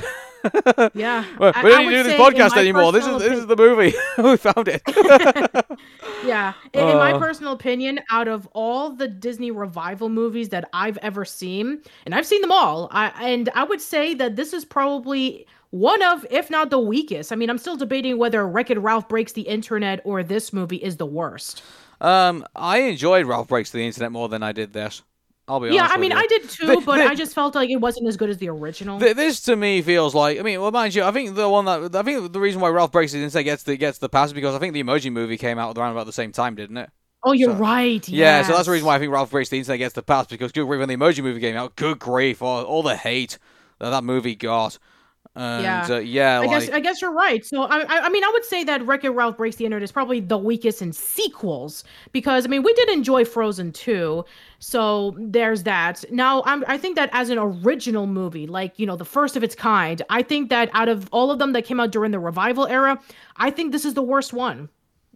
Yeah. (laughs) Well, I- we don't need do this podcast anymore. This is this is the movie. (laughs) we found it. (laughs) Yeah. In, in my Uh. personal opinion, out of all the Disney revival movies that I've ever seen, and I've seen them all, I and I would say that this is probably one of, if not the weakest. I mean, I'm still debating whether Wreck-It Ralph Breaks the Internet or this movie is the worst. um, I enjoyed Ralph Breaks the Internet more than I did this. I'll be Yeah. I mean. I did too, The- but the- I just felt like it wasn't as good as the original. Th- This to me feels like I mean, well, mind you, I think the one that I think the reason why Ralph Breaks the Internet gets the gets the pass is because I think the Emoji Movie came out around about the same time, didn't it? oh, you're so- right. Yeah, so that's the reason why I think Ralph Breaks the Internet gets the pass because good grief, when the Emoji Movie came out, good grief, all, all the hate that that movie got. And, Yeah. uh, yeah, I like, guess I guess you're right. So I, I mean I would say that Wreck-It Ralph Breaks the Internet is probably the weakest in sequels because I mean we did enjoy Frozen 2, so there's that. Now I'm I think that as an original movie, like you know the first of its kind, I think that out of all of them that came out during the revival era, I think this is the worst one.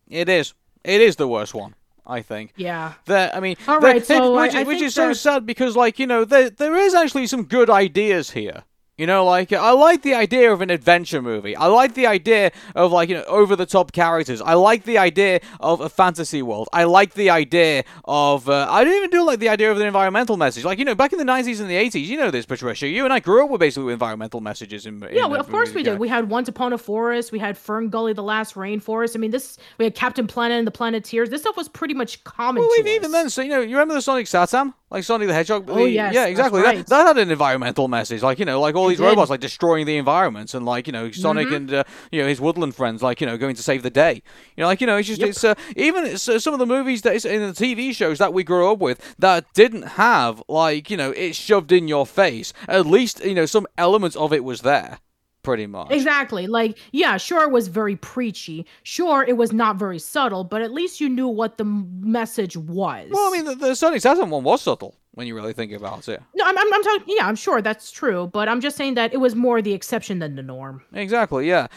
it is. It is the worst one, I think. Yeah. That I mean, All right, so which, I- I which is so sad because, like, you know, there there is actually some good ideas here. You know, like I like the idea of an adventure movie. I like the idea of like you know over the top characters. I like the idea of a fantasy world. I like the idea of uh, I don't even do like the idea of an environmental message. Like you know, back in the nineties and the eighties, you know this, Patricia. You and I grew up with basically environmental messages in. Yeah, well, of course we did. We had Once Upon a Forest, we had Fern Gully, The Last Rainforest. I mean, this we had Captain Planet and the Planeteers. This stuff was pretty much common. Well, even, us. then, so you know, you remember the Sonic SatAM, like Sonic the Hedgehog? Oh, The- yes, yeah, exactly. right. That, that had an environmental message, like you know, like all It these did. robots like destroying the environment, and like you know, Sonic Mm-hmm. and uh, you know his woodland friends, like you know, going to save the day. You know, like you know, it's just Yep. it's uh, even it's, uh, some of the movies that is in the TV shows that we grew up with that didn't have like you know it shoved in your face. At least you know some elements of it was there, pretty much. Exactly. Like, yeah, sure, it was very preachy. Sure, it was not very subtle, but at least you knew what the message was. Well, I mean, the, the Sonic SatAM one was subtle when you really think about it. no, I'm, I'm, I'm talking, yeah, I'm sure that's true, but I'm just saying that it was more the exception than the norm. Exactly, yeah.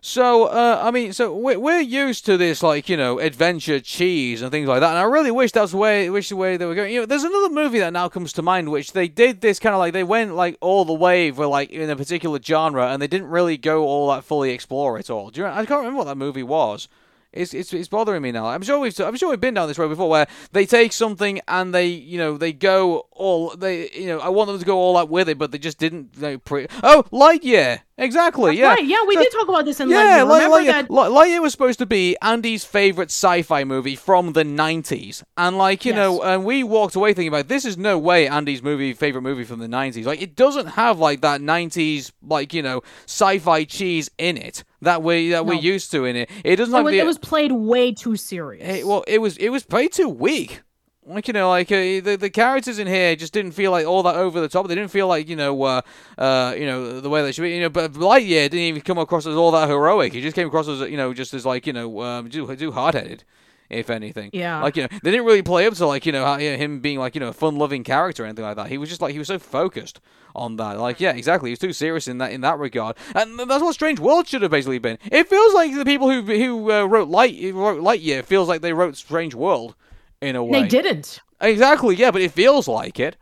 So, uh, I mean, so we're, we're used to this, like, you know, adventure cheese and things like that, and I really wish that's the way, wish the way they were going. You know, there's another movie that now comes to mind, which they did this kind of like, they went, like, all the way for, like, in a particular genre, and they didn't really go all that fully explore it all. Do you, I can't remember what that movie was. It's, it's, it's bothering me now. I'm sure we've I'm sure we've been down this road before, where they take something and they you know they go all they you know I want them to go all out with it, but they just didn't. Know, pre- oh, Lightyear, exactly, yeah, Right, yeah, we So- did talk about this in yeah, Lightyear. Light- Remember Lightyear, that? Lightyear was supposed to be Andy's favorite sci-fi movie from the '90s, and like you know, and we walked away thinking about this is no way Andy's movie favorite movie from the '90s. Like it doesn't have like that '90s like you know sci-fi cheese in it that we that we're used to in it. It doesn't It was, the it was played way too serious. it, well, it was it was played too weak. Like you know, like uh, the the characters in here just didn't feel like all that over the top. They didn't feel like you know, uh, uh, you know, the way they should be. You know, but Lightyear didn't even come across as all that heroic. He just came across as you know, just as like you know, um, too too hard headed, if anything. Yeah. Like you know, they didn't really play up to like you know, how, you know him being like you know a fun loving character or anything like that. He was just like he was so focused on that. Like yeah, exactly. He was too serious in that in that regard, and that's what Strange World should have basically been. It feels like the people who who uh, wrote Light wrote Lightyear feels like they wrote Strange World in a way. they didn't. Exactly, yeah, but it feels like it.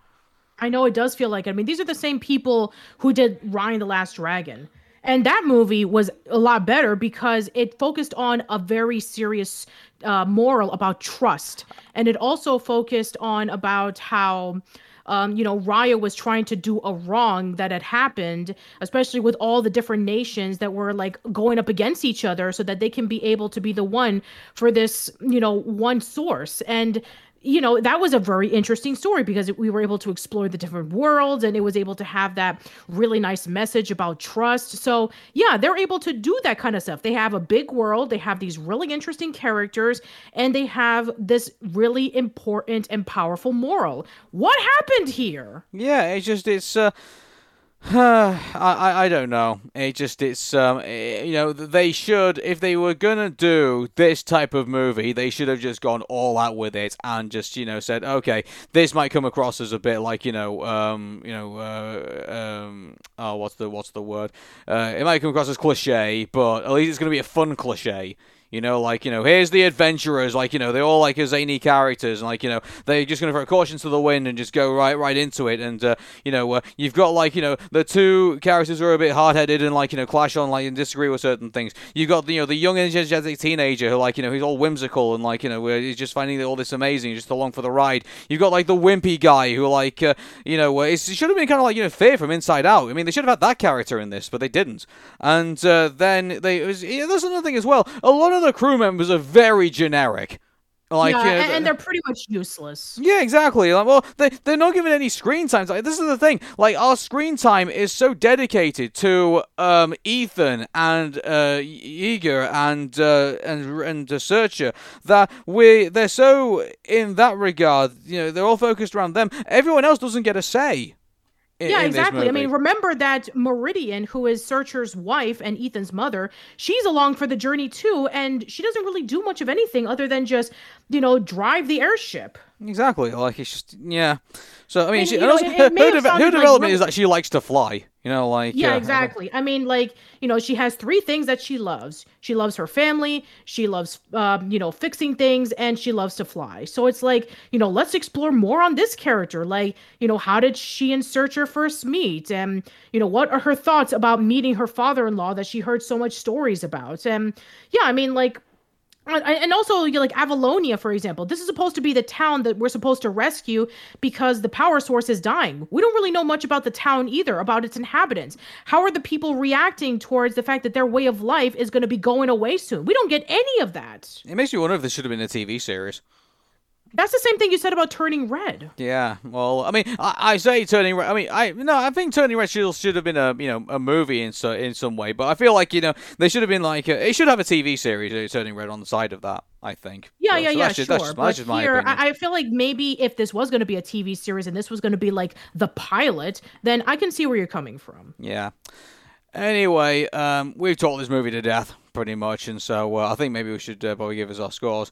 I know it does feel like it. I mean, these are the same people who did Raya and the Last Dragon. And that movie was a lot better because it focused on a very serious uh, moral about trust. And it also focused on about how um, you know, Raya was trying to do a wrong that had happened, especially with all the different nations that were like going up against each other so that they can be able to be the one for this, you know, one source. And you know that was a very interesting story because we were able to explore the different worlds and it was able to have that really nice message about trust. So yeah they're able to do that kind of stuff. They have a big world. They have these really interesting characters and they have this really important and powerful moral. What happened here? Yeah, it's just it's uh (sighs) I, I don't know. It just it's um eh, you know they should if they were gonna do this type of movie they should have just gone all out with it and just you know said okay this might come across as a bit like you know um you know uh, um oh what's the what's the word uh it might come across as cliche but at least it's gonna be a fun cliche You know, like you know, here's the adventurers. Like you know, they're all like zany characters, and like you know, they're just going to throw caution to the wind and just go right right into it. And uh, you know, uh, you've got like you know the two characters who are a bit hard headed and like you know clash on like and disagree with certain things. You've got you know the young energetic teenager who like you know he's all whimsical and like you know he's just finding all this amazing, just along for the ride. You've got like the wimpy guy who like uh, you know it should have been kind of like you know fear from inside out. I mean, they should have had that character in this, but they didn't. And uh, then they was, yeah, there's another thing as well. A lot of the crew members are very generic. Like, yeah, uh, and, and they're pretty much useless. yeah, exactly. Like, well, they they're not given any screen time. Like, this is the thing. Like, our screen time is so dedicated to um, Ethan and uh, Jaeger and uh, and and uh, Searcher that we they're so in that regard. You know, they're all focused around them. Everyone else doesn't get a say. In- Yeah, in exactly. I mean, remember that Meridian, who is Searcher's wife and Ethan's mother, she's along for the journey too, and she doesn't really do much of anything other than just, you know, drive the airship. Exactly. Like it's just yeah. So I mean, And, she, you know, it- (laughs) her, it her, have deve- her sounded like development is that she likes to fly. You know, like Yeah, uh, exactly. I mean, like, you know, she has three things that she loves. She loves her family, she loves, um, you know, fixing things, and she loves to fly. So it's like, you know, let's explore more on this character. Like, you know, how did she and Searcher first meet? And, you know, what are her thoughts about meeting her father in law that she heard so much stories about? And yeah, I mean, like, and also, like Avalonia, for example. This is supposed to be the town that we're supposed to rescue because the power source is dying. We don't really know much about the town either, about its inhabitants. How are the people reacting towards the fact that their way of life is going to be going away soon? We don't get any of that. It makes you wonder if this should have been a TV series. That's the same thing you said about turning red. Yeah, well, I mean, I, I say Turning Red. I mean, I no, I think Turning Red should, should have been a you know a movie in so in some way, but I feel like you know they should have been like a, it should have a TV series uh, Turning Red on the side of that. I think. Yeah, So- yeah, so yeah, that's just, sure. That's just, that's just my here. I, I feel like maybe if this was going to be a TV series and this was going to be like the pilot, then I can see where you're coming from. Yeah. Anyway, um, we've talked this movie to death pretty much, and so uh, I think maybe we should uh, probably give us our scores.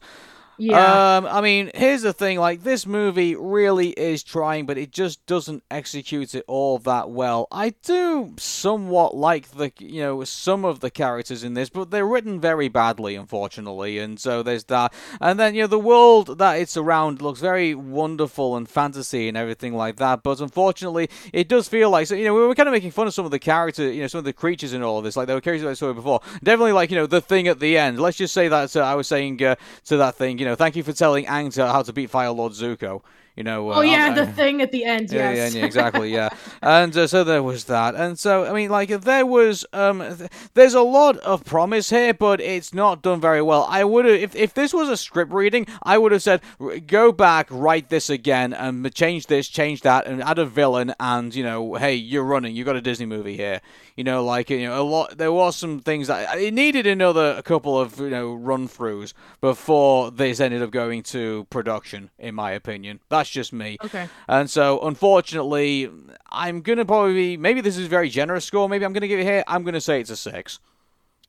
Yeah. Um, I mean, here's the thing: like this movie really is trying, but it just doesn't execute it all that well. I do somewhat like the, you know, some of the characters in this, but they're written very badly, unfortunately. And so there's that. And then you know, the world that it's around looks very wonderful and fantasy and everything like that. But unfortunately, it does feel like so. You know, we were kind of making fun of some of the characters, you know, some of the creatures in all of this. Like there were characters I saw before. Definitely, like you know, the thing at the end. Let's just say that uh, I was saying uh, to that thing. You know, thank you for telling Aang to how to beat Fire Lord Zuko. You know. Uh, oh yeah, I- the thing at the end. yeah, yes. yeah, yeah, exactly, yeah. (laughs) and uh, so there was that, and so I mean, like there was, um, th- there's a lot of promise here, but it's not done very well. I would have, if if this was a script reading, I would have said, go back, write this again, and change this, change that, and add a villain, and you know, hey, you're running, you got a Disney movie here. You know, like you know, a lot. There was some things that it needed another couple of you know run throughs before this ended up going to production, in my opinion. That's just me. Okay. And so, unfortunately, I'm gonna probably maybe this is a very generous score. Maybe I'm gonna give it here. I'm gonna say it's a six.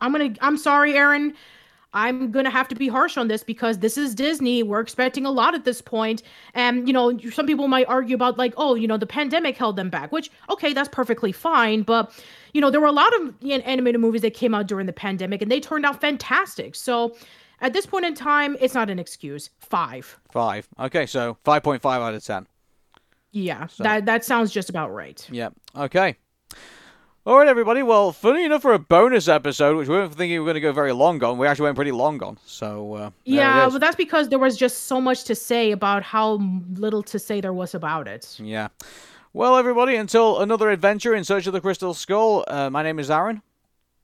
I'm gonna. I'm sorry, Aaron. I'm gonna have to be harsh on this because this is Disney. We're expecting a lot at this point, and you know, some people might argue about like, oh, you know, the pandemic held them back. Which, okay, that's perfectly fine, but you know, there were a lot of animated movies that came out during the pandemic, and they turned out fantastic. So, at this point in time, it's not an excuse. Five. Five. Okay, so five point five out of ten. Yeah, that that sounds just about right. Yep. Okay. All right, everybody. Well, funny enough, for a bonus episode, which we weren't thinking we were going to go very long on, we actually went pretty long on. So uh, Yeah, but that's because there was just so much to say about how little to say there was about it. yeah. Well, everybody, until another adventure in search of the crystal skull. Uh, my name is Aaron.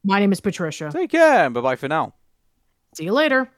My name is Patricia. Take care. Bye bye for now. See you later.